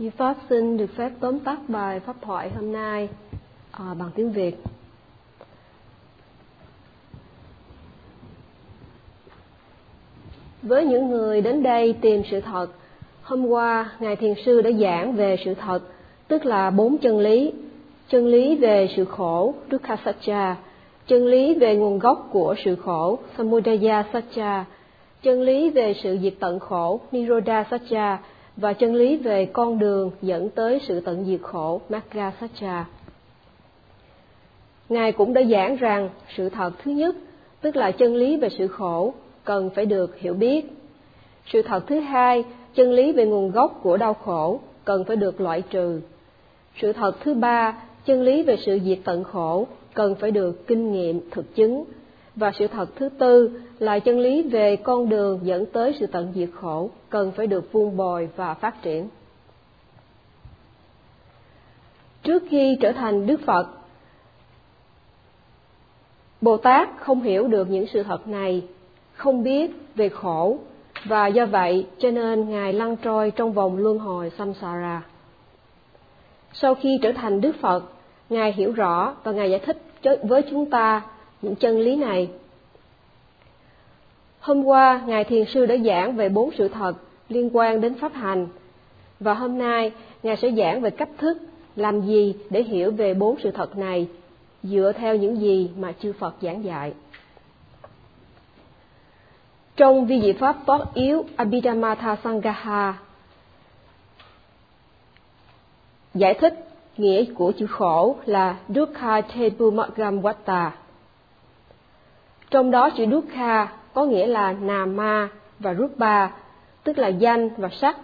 Như Pháp xin được phép tóm tắt bài pháp thoại hôm nay à, bằng tiếng Việt. Với những người đến đây tìm sự thật, hôm qua Ngài Thiền Sư đã giảng về sự thật, tức là bốn chân lý. Chân lý về sự khổ, Dukkha Satcha, chân lý về nguồn gốc của sự khổ, Samudaya Satcha, chân lý về sự diệt tận khổ, Nirodha Satcha, và chân lý về con đường dẫn tới sự tận diệt khổ Magga Satcha. Ngài cũng đã giảng rằng sự thật thứ nhất, tức là chân lý về sự khổ, cần phải được hiểu biết. Sự thật thứ hai, chân lý về nguồn gốc của đau khổ, cần phải được loại trừ. Sự thật thứ ba, chân lý về sự diệt tận khổ, cần phải được kinh nghiệm thực chứng. Và sự thật thứ tư là chân lý về con đường dẫn tới sự tận diệt khổ, cần phải được vun bồi và phát triển. Trước khi trở thành Đức Phật, Bồ Tát không hiểu được những sự thật này, không biết về khổ, và do vậy cho nên Ngài lăn trôi trong vòng luân hồi samsara. Sau khi trở thành Đức Phật, Ngài hiểu rõ và Ngài giải thích với chúng ta những chân lý này. Hôm qua, Ngài Thiền Sư đã giảng về bốn sự thật liên quan đến pháp hành, và hôm nay Ngài sẽ giảng về cách thức làm gì để hiểu về bốn sự thật này dựa theo những gì mà chư Phật giảng dạy. Trong vi diệu pháp tốt yếu Abhidhamma Sangaha giải thích nghĩa của chữ khổ là Dukkha Tebumagam Vatta. Trong đó chữ Dukkha có nghĩa là Nama và Rupa, tức là danh và sắc,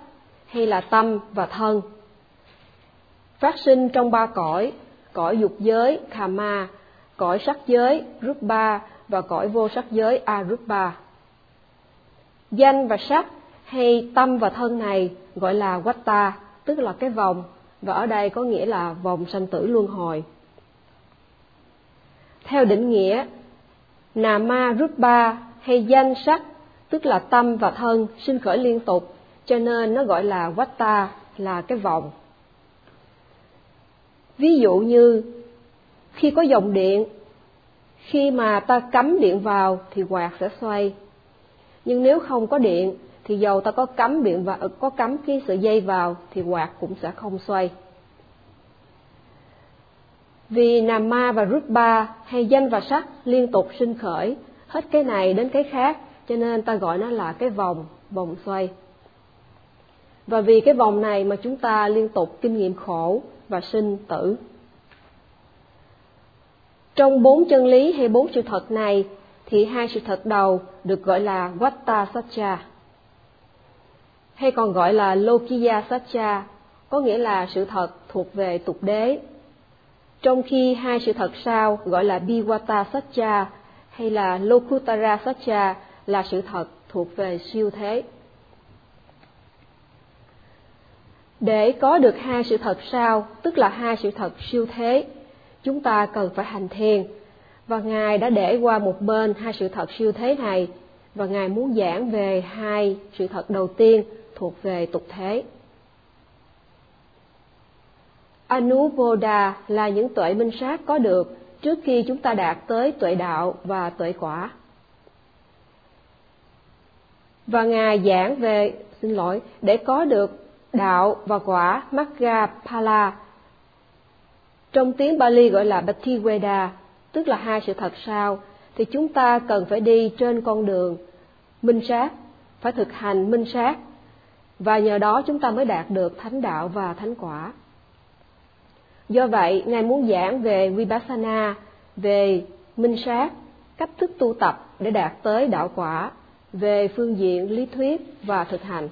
hay là tâm và thân. Phát sinh trong ba cõi, cõi dục giới Kama, cõi sắc giới Rupa và cõi vô sắc giới Arupa. Danh và sắc hay tâm và thân này gọi là Watta, tức là cái vòng và ở đây có nghĩa là vòng sanh tử luân hồi. Theo định nghĩa, nà ma rút Rupa hay danh sắc, tức là tâm và thân sinh khởi liên tục, cho nên nó gọi là Vatta, là cái vòng. Ví dụ như khi có dòng điện, khi mà ta cắm điện vào thì quạt sẽ xoay. Nhưng nếu không có điện thì dầu ta có cắm điện và có cắm cái sợi dây vào thì quạt cũng sẽ không xoay. Vì Nama và Rupa hay danh và sắc liên tục sinh khởi, hết cái này đến cái khác, cho nên ta gọi nó là cái vòng, vòng xoay. Và vì cái vòng này mà chúng ta liên tục kinh nghiệm khổ và sinh tử. Trong bốn chân lý hay bốn sự thật này thì hai sự thật đầu được gọi là Vatta Satcha hay còn gọi là Lokiya Satcha, có nghĩa là sự thật thuộc về tục đế. Trong khi hai sự thật sau gọi là Biwata Satcha hay là Lokutara Satcha là sự thật thuộc về siêu thế. Để có được hai sự thật sau, tức là hai sự thật siêu thế, chúng ta cần phải hành thiền. Và Ngài đã để qua một bên hai sự thật siêu thế này, và Ngài muốn giảng về hai sự thật đầu tiên thuộc về tục thế. Anuboda là những tuệ minh sát có được trước khi chúng ta đạt tới tuệ đạo và tuệ quả. Và Ngài giảng về, xin lỗi, để có được đạo và quả Magga Pala. Trong tiếng Bali gọi là Bhattiveda, tức là hai sự thật sao, thì chúng ta cần phải đi trên con đường minh sát, phải thực hành minh sát và nhờ đó chúng ta mới đạt được thánh đạo và thánh quả. Do vậy, Ngài muốn giảng về Vipassana, về minh sát, cách thức tu tập để đạt tới đạo quả, về phương diện lý thuyết và thực hành.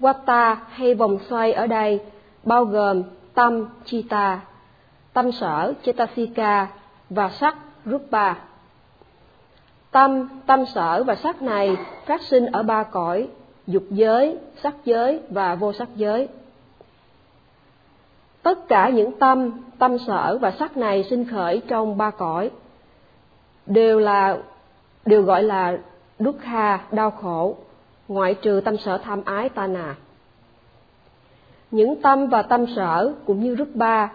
Wata hay vòng xoay ở đây bao gồm tâm Chita, tâm sở Chetasika và sắc Rupa. Tâm, tâm sở và sắc này phát sinh ở ba cõi, dục giới, sắc giới và vô sắc giới. Tất cả những tâm, tâm sở và sắc này sinh khởi trong ba cõi đều là đều gọi là đúc kha đau khổ ngoại trừ tâm sở tham ái ta nà. Những tâm và tâm sở cũng như rút ba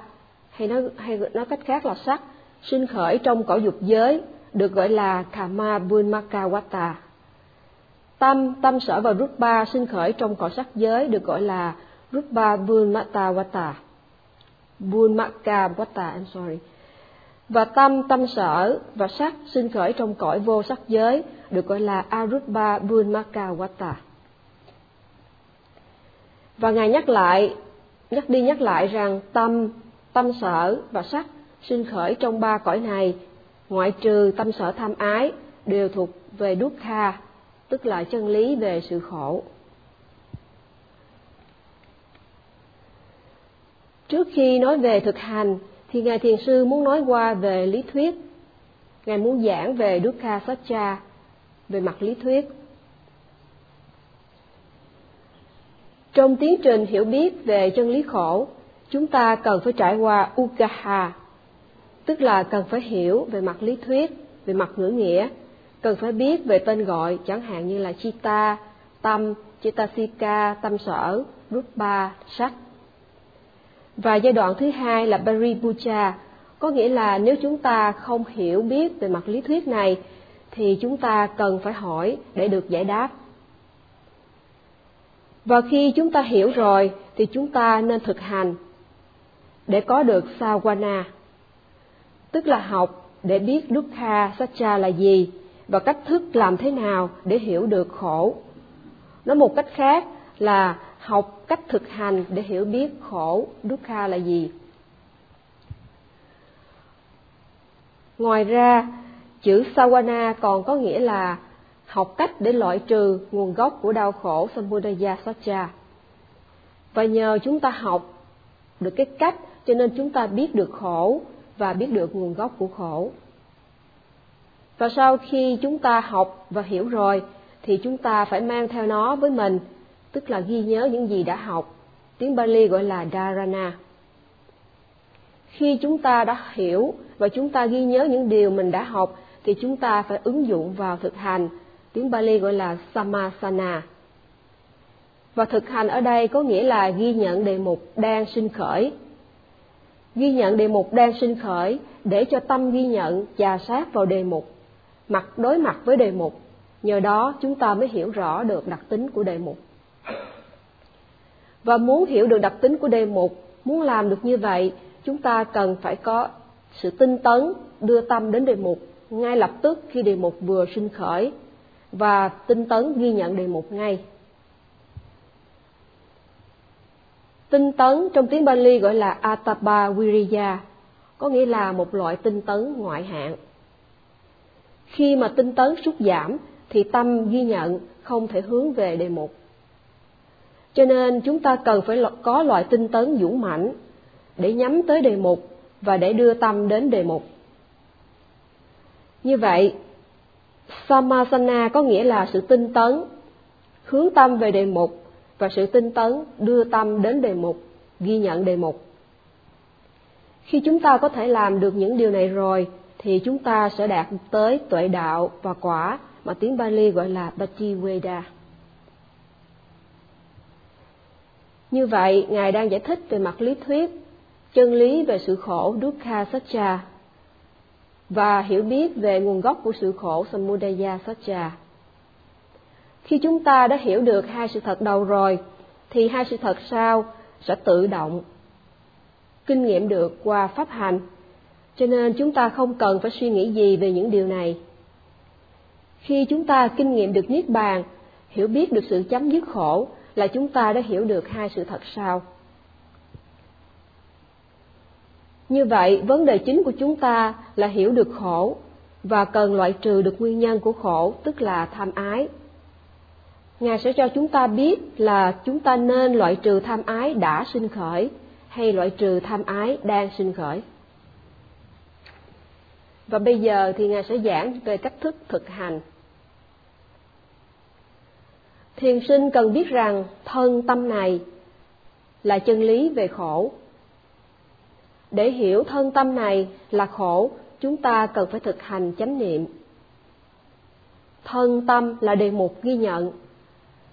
hay nói hay nói cách khác là sắc sinh khởi trong cõi dục giới được gọi là kama bunmakawata. Tâm, tâm sở và rút ba sinh khởi trong cõi sắc giới được gọi là Rupa Bunmatawata. Bunmakawata, I'm sorry. Và tâm, tâm sở và sắc sinh khởi trong cõi vô sắc giới được gọi là Arupa Bunmakawata. Và Ngài nhắc lại, nhắc đi nhắc lại rằng tâm, tâm sở và sắc sinh khởi trong ba cõi này, ngoại trừ tâm sở tham ái, đều thuộc về Dukkha, tức là chân lý về sự khổ. Trước khi nói về thực hành, thì Ngài Thiền Sư muốn nói qua về lý thuyết. Ngài muốn giảng về Dukkha Satcha, về mặt lý thuyết. Trong tiến trình hiểu biết về chân lý khổ, chúng ta cần phải trải qua Ukaha, tức là cần phải hiểu về mặt lý thuyết, về mặt ngữ nghĩa, cần phải biết về tên gọi chẳng hạn như là Chita, tâm, Chitasika, tâm sở, Rupa, sắc. Và giai đoạn thứ hai là Paripuja, có nghĩa là nếu chúng ta không hiểu biết về mặt lý thuyết này thì chúng ta cần phải hỏi để được giải đáp. Và khi chúng ta hiểu rồi thì chúng ta nên thực hành để có được Sawana, tức là học để biết Dukkha Satcha là gì và cách thức làm thế nào để hiểu được khổ. Nói một cách khác là học cách thực hành để hiểu biết khổ dukkha là gì. Ngoài ra, chữ sawana còn có nghĩa là học cách để loại trừ nguồn gốc của đau khổ samudaya satcha. Và nhờ chúng ta học được cái cách cho nên chúng ta biết được khổ và biết được nguồn gốc của khổ. Và sau khi chúng ta học và hiểu rồi thì chúng ta phải mang theo nó với mình tức là ghi nhớ những gì đã học. Tiếng Bali gọi là dharana. Khi chúng ta đã hiểu và chúng ta ghi nhớ những điều mình đã học thì chúng ta phải ứng dụng vào thực hành. Tiếng Bali gọi là samasana. Và thực hành ở đây có nghĩa là ghi nhận đề mục đang sinh khởi. Ghi nhận đề mục đang sinh khởi để cho tâm ghi nhận trà sát vào đề mục, mặt đối mặt với đề mục. Nhờ đó chúng ta mới hiểu rõ được đặc tính của đề mục. Và muốn hiểu được đặc tính của đề mục, muốn làm được như vậy, chúng ta cần phải có sự tinh tấn đưa tâm đến đề mục ngay lập tức khi đề mục vừa sinh khởi và tinh tấn ghi nhận đề mục ngay. Tinh tấn trong tiếng Bali gọi là Atapa Viriya, có nghĩa là một loại tinh tấn ngoại hạng. Khi mà tinh tấn sút giảm thì tâm ghi nhận không thể hướng về đề mục. Cho nên chúng ta cần phải có loại tinh tấn dũng mãnh để nhắm tới đề mục và để đưa tâm đến đề mục. Như vậy, Samasana có nghĩa là sự tinh tấn, hướng tâm về đề mục và sự tinh tấn đưa tâm đến đề mục, ghi nhận đề mục. Khi chúng ta có thể làm được những điều này rồi thì chúng ta sẽ đạt tới tuệ đạo và quả mà tiếng Bali gọi là Bhakti-veda. Như vậy, Ngài đang giải thích về mặt lý thuyết, chân lý về sự khổ Dukkha Satcha và hiểu biết về nguồn gốc của sự khổ Samudaya Satcha. Khi chúng ta đã hiểu được hai sự thật đầu rồi, thì hai sự thật sau sẽ tự động kinh nghiệm được qua pháp hành. Cho nên chúng ta không cần phải suy nghĩ gì về những điều này. Khi chúng ta kinh nghiệm được niết bàn, hiểu biết được sự chấm dứt khổ là chúng ta đã hiểu được hai sự thật sau. Như vậy, vấn đề chính của chúng ta là hiểu được khổ và cần loại trừ được nguyên nhân của khổ, tức là tham ái. Ngài sẽ cho chúng ta biết là chúng ta nên loại trừ tham ái đã sinh khởi hay loại trừ tham ái đang sinh khởi. Và bây giờ thì Ngài sẽ giảng về cách thức thực hành thiền sinh cần biết rằng thân tâm này là chân lý về khổ. Để hiểu thân tâm này là khổ chúng ta cần phải thực hành chánh niệm. Thân tâm là đề mục ghi nhận.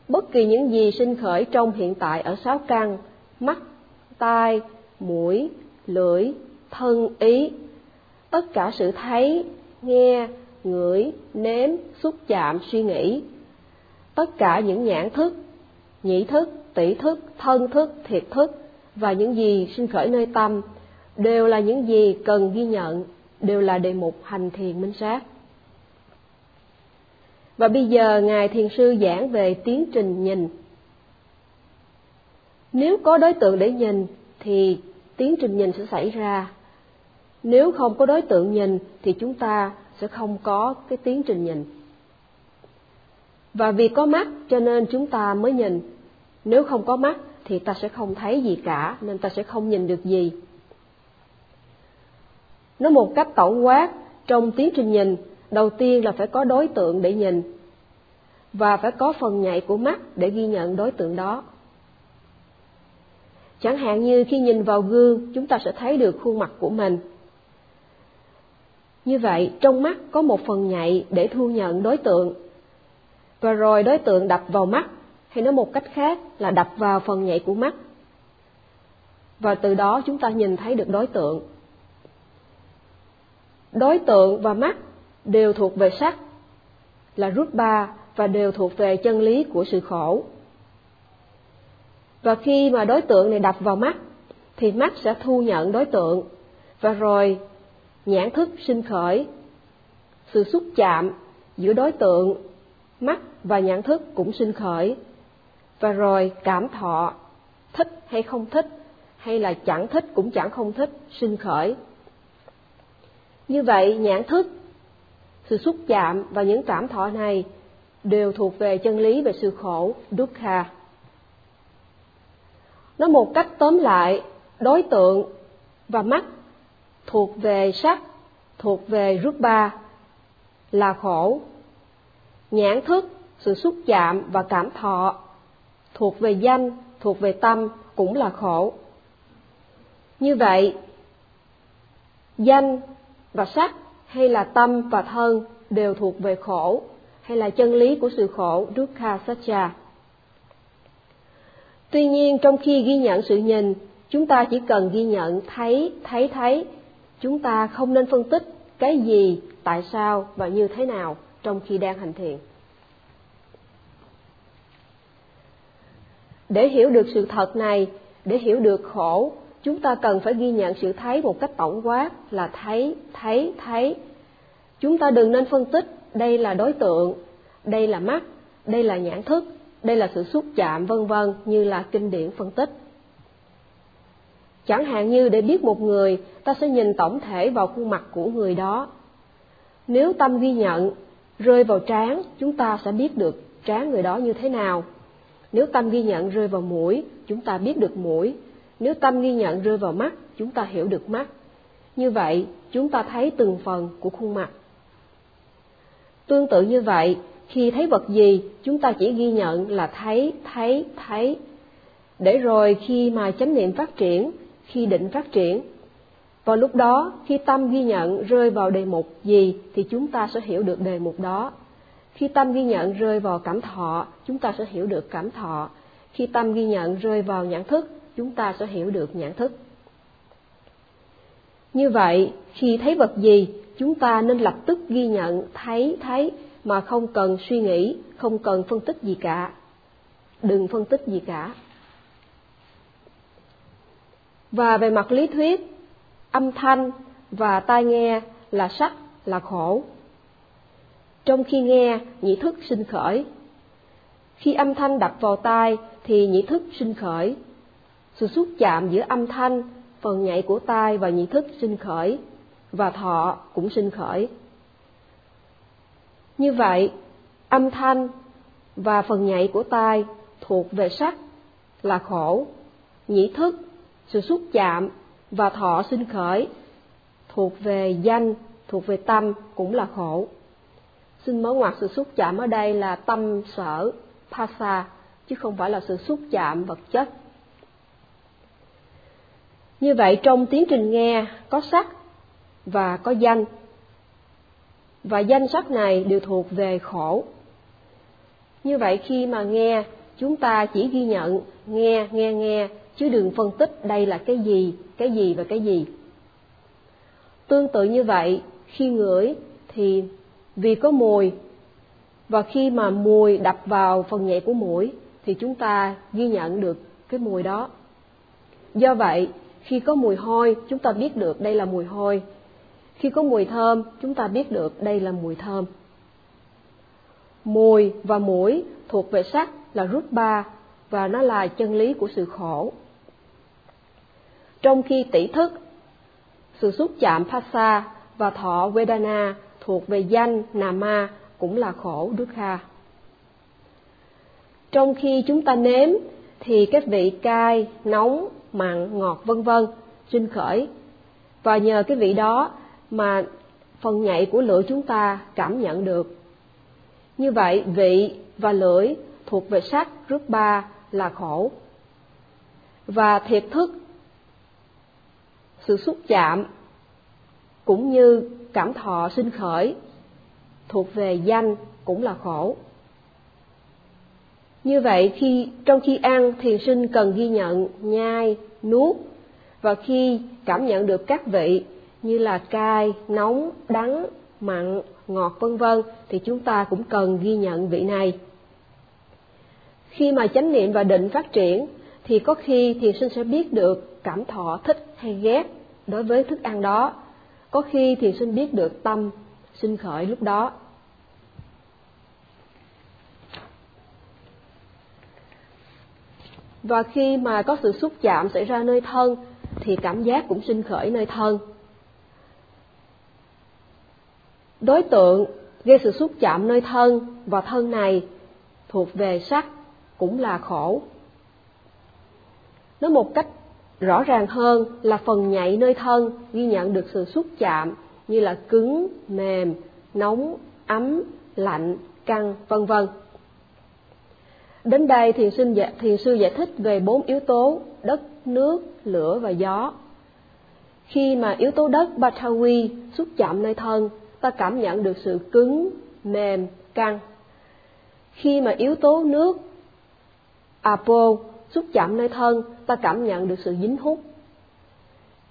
Bất kỳ những gì sinh khởi trong hiện tại ở sáu căn, mắt, tai, mũi, lưỡi, thân, ý, tất cả sự thấy, nghe, ngửi, nếm, xúc chạm, suy nghĩ, tất cả những nhãn thức, nhĩ thức, tỷ thức, thân thức, thiệt thức và những gì sinh khởi nơi tâm đều là những gì cần ghi nhận, đều là đề mục hành thiền minh sát. Và bây giờ Ngài Thiền Sư giảng về tiến trình nhìn. Nếu có đối tượng để nhìn thì tiến trình nhìn sẽ xảy ra. Nếu không có đối tượng nhìn thì chúng ta sẽ không có cái tiến trình nhìn. Và vì có mắt cho nên chúng ta mới nhìn. Nếu không có mắt thì ta sẽ không thấy gì cả nên ta sẽ không nhìn được gì. Nói một cách tổng quát, trong tiến trình nhìn, đầu tiên là phải có đối tượng để nhìn và phải có phần nhạy của mắt để ghi nhận đối tượng đó. Chẳng hạn như khi nhìn vào gương, chúng ta sẽ thấy được khuôn mặt của mình. Như vậy, trong mắt có một phần nhạy để thu nhận đối tượng. Và rồi đối tượng đập vào mắt, hay nói một cách khác là đập vào phần nhạy của mắt. Và từ đó chúng ta nhìn thấy được đối tượng. Đối tượng và mắt đều thuộc về sắc, là rút ba và đều thuộc về chân lý của sự khổ. Và khi mà đối tượng này đập vào mắt, thì mắt sẽ thu nhận đối tượng, và rồi nhãn thức sinh khởi, sự xúc chạm giữa đối tượng, mắt và nhãn thức cũng sinh khởi, và rồi cảm thọ, thích hay không thích, hay là chẳng thích cũng chẳng không thích, sinh khởi. Như vậy, nhãn thức, sự xúc chạm và những cảm thọ này đều thuộc về chân lý về sự khổ, dukkha. Nói một cách tóm lại, đối tượng và mắt thuộc về sắc, thuộc về rupa là khổ. Nhãn thức, sự xúc chạm và cảm thọ thuộc về danh, thuộc về tâm cũng là khổ. Như vậy, danh và sắc hay là tâm và thân đều thuộc về khổ hay là chân lý của sự khổ dukkha satcha. Tuy nhiên trong khi ghi nhận sự nhìn, chúng ta chỉ cần ghi nhận thấy, thấy thấy. Chúng ta không nên phân tích cái gì, tại sao và như thế nào trong khi đang hành thiền. Để hiểu được sự thật này, để hiểu được khổ, chúng ta cần phải ghi nhận sự thấy một cách tổng quát là thấy, thấy, thấy. Chúng ta đừng nên phân tích đây là đối tượng, đây là mắt, đây là nhãn thức, đây là sự xúc chạm vân vân như là kinh điển phân tích. Chẳng hạn như để biết một người, ta sẽ nhìn tổng thể vào khuôn mặt của người đó. Nếu tâm ghi nhận rơi vào trán, chúng ta sẽ biết được trán người đó như thế nào. Nếu tâm ghi nhận rơi vào mũi, chúng ta biết được mũi. Nếu tâm ghi nhận rơi vào mắt, chúng ta hiểu được mắt. Như vậy, chúng ta thấy từng phần của khuôn mặt. Tương tự như vậy, khi thấy vật gì, chúng ta chỉ ghi nhận là thấy, thấy, thấy. Để rồi khi mà chánh niệm phát triển, khi định phát triển, vào lúc đó, khi tâm ghi nhận rơi vào đề mục gì thì chúng ta sẽ hiểu được đề mục đó. Khi tâm ghi nhận rơi vào cảm thọ, chúng ta sẽ hiểu được cảm thọ. Khi tâm ghi nhận rơi vào nhãn thức, chúng ta sẽ hiểu được nhãn thức. Như vậy, khi thấy vật gì, chúng ta nên lập tức ghi nhận thấy thấy mà không cần suy nghĩ, không cần phân tích gì cả. Đừng phân tích gì cả. Và về mặt lý thuyết, âm thanh và tai nghe là sắc, là khổ. Trong khi nghe, nhĩ thức sinh khởi. Khi âm thanh đập vào tai thì nhĩ thức sinh khởi. Sự xúc chạm giữa âm thanh, phần nhạy của tai và nhĩ thức sinh khởi và thọ cũng sinh khởi. Như vậy, âm thanh và phần nhạy của tai thuộc về sắc là khổ, nhĩ thức, sự xúc chạm và thọ sinh khởi thuộc về danh, thuộc về tâm cũng là khổ. Xin mở ngoặt sự xúc chạm ở đây là tâm sở, pasa chứ không phải là sự xúc chạm vật chất. Như vậy trong tiến trình nghe có sắc và có danh và danh sắc này đều thuộc về khổ. Như vậy khi mà nghe chúng ta chỉ ghi nhận nghe nghe nghe chứ đừng phân tích đây là cái gì cái gì và cái gì. Tương tự như vậy, khi ngửi thì vì có mùi, và khi mà mùi đập vào phần nhạy của mũi thì chúng ta ghi nhận được cái mùi đó. Do vậy, khi có mùi hôi, chúng ta biết được đây là mùi hôi. Khi có mùi thơm, chúng ta biết được đây là mùi thơm. Mùi và mũi thuộc về sắc là rút ba và nó là chân lý của sự khổ trong khi tỷ thức, sự xúc chạm phasa và thọ vedana thuộc về danh nama cũng là khổ dukkha trong khi chúng ta nếm, thì các vị cay nóng, mặn, ngọt, vân vân, sinh khởi. Và nhờ cái vị đó mà phần nhạy của lưỡi chúng ta cảm nhận được. Như vậy, vị và lưỡi thuộc về sắc rước ba là khổ. Và thiệt thức sự xúc chạm cũng như cảm thọ sinh khởi thuộc về danh cũng là khổ. Như vậy khi trong khi ăn thiền sinh cần ghi nhận nhai, nuốt và khi cảm nhận được các vị như là cay, nóng, đắng, mặn, ngọt, vân vân thì chúng ta cũng cần ghi nhận vị này. Khi mà chánh niệm và định phát triển thì có khi thiền sinh sẽ biết được cảm thọ, thích hay ghét đối với thức ăn đó. Có khi thiền sinh biết được tâm sinh khởi lúc đó. Và khi mà có sự xúc chạm xảy ra nơi thân, thì cảm giác cũng sinh khởi nơi thân. Đối tượng gây sự xúc chạm nơi thân và thân này thuộc về sắc cũng là khổ nói một cách rõ ràng hơn là phần nhạy nơi thân ghi nhận được sự xúc chạm như là cứng mềm nóng ấm lạnh căng vân vân. Đến đây thiền sư giải, thiền sư giải thích về bốn yếu tố đất nước lửa và gió. Khi mà yếu tố đất Batawi xúc chạm nơi thân ta cảm nhận được sự cứng mềm căng. Khi mà yếu tố nước Apo xúc chạm nơi thân ta cảm nhận được sự dính hút.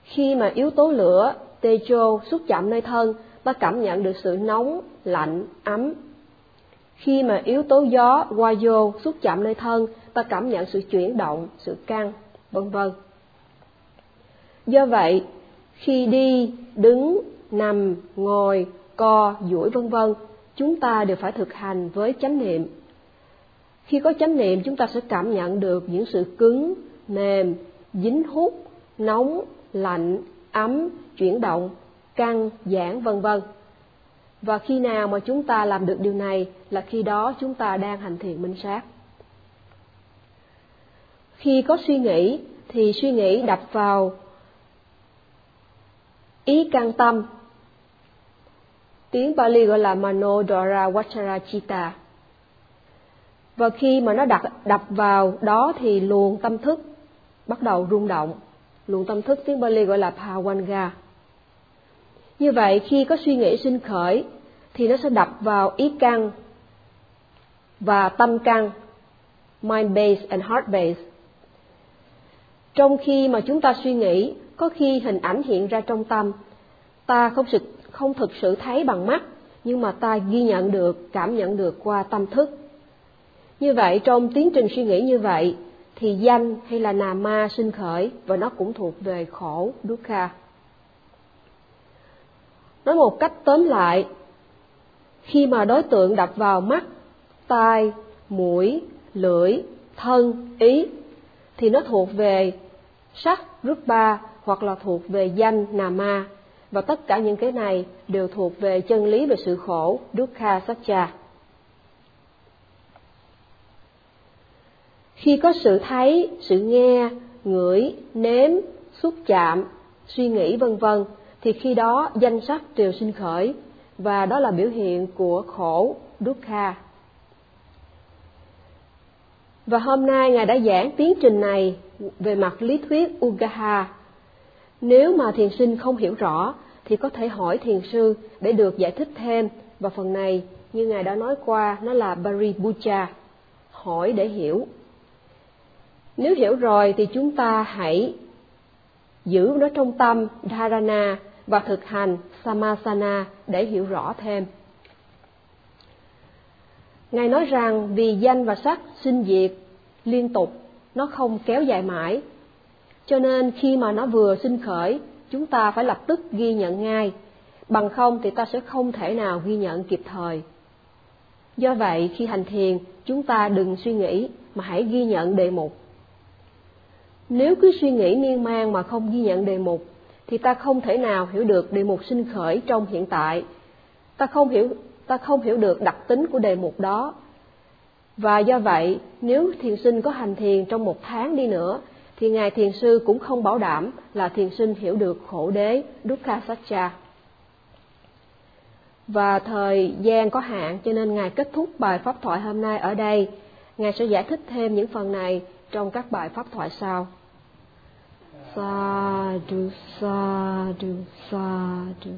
Khi mà yếu tố lửa Tejo xúc chạm nơi thân, ta cảm nhận được sự nóng, lạnh, ấm. Khi mà yếu tố gió Wayo xúc chạm nơi thân, ta cảm nhận sự chuyển động, sự căng, vân vân. Do vậy, khi đi, đứng, nằm, ngồi, co, duỗi, vân vân, chúng ta đều phải thực hành với chánh niệm. Khi có chánh niệm, chúng ta sẽ cảm nhận được những sự cứng mềm, dính hút, nóng, lạnh, ấm, chuyển động, căng, giãn, vân vân. Và khi nào mà chúng ta làm được điều này là khi đó chúng ta đang hành thiện minh sát. Khi có suy nghĩ, thì suy nghĩ đập vào ý căn tâm. Tiếng Pali gọi là Manodara Vacharachita. Và khi mà nó đặt đập vào đó thì luồng tâm thức bắt đầu rung động. Luồng tâm thức tiếng Bali gọi là Pawanga. Như vậy, khi có suy nghĩ sinh khởi, thì nó sẽ đập vào ý căn và tâm căn, mind base and heart base. Trong khi mà chúng ta suy nghĩ, có khi hình ảnh hiện ra trong tâm. Ta không sự, không thực sự thấy bằng mắt, nhưng mà ta ghi nhận được, cảm nhận được qua tâm thức. Như vậy, trong tiến trình suy nghĩ như vậy thì danh hay là nà ma sinh khởi và nó cũng thuộc về khổ dukkha nói một cách tóm lại, khi mà đối tượng đập vào mắt, tai, mũi, lưỡi, thân, ý, thì nó thuộc về sắc ba hoặc là thuộc về danh nà ma. Và tất cả những cái này đều thuộc về chân lý về sự khổ dukkha satcha khi có sự thấy, sự nghe, ngửi, nếm, xúc chạm, suy nghĩ, vân vân, thì khi đó danh sắc đều sinh khởi, và đó là biểu hiện của khổ dukkha. Và hôm nay ngài đã giảng tiến trình này về mặt lý thuyết ugaha. Nếu mà thiền sinh không hiểu rõ, thì có thể hỏi thiền sư để được giải thích thêm và phần này. Như ngài đã nói qua, nó là baribucha. Hỏi để hiểu nếu hiểu rồi thì chúng ta hãy giữ nó trong tâm, dharana, và thực hành samasana để hiểu rõ thêm. Ngài nói rằng vì danh và sắc sinh diệt liên tục, nó không kéo dài mãi. Cho nên khi mà nó vừa sinh khởi, chúng ta phải lập tức ghi nhận ngay bằng không thì ta sẽ không thể nào ghi nhận kịp thời. Do vậy, khi hành thiền, chúng ta đừng suy nghĩ mà hãy ghi nhận đề mục nếu cứ suy nghĩ miên man mà không ghi nhận đề mục, thì ta không thể nào hiểu được đề mục sinh khởi trong hiện tại. Ta không hiểu, ta không hiểu được đặc tính của đề mục đó. Và do vậy, nếu thiền sinh có hành thiền trong một tháng đi nữa, thì ngài thiền sư cũng không bảo đảm là thiền sinh hiểu được khổ đế dukkha satcha. Và thời gian có hạn, cho nên ngài kết thúc bài pháp thoại hôm nay ở đây. Ngài sẽ giải thích thêm những phần này trong các bài pháp thoại sau. Sa du sa du sa du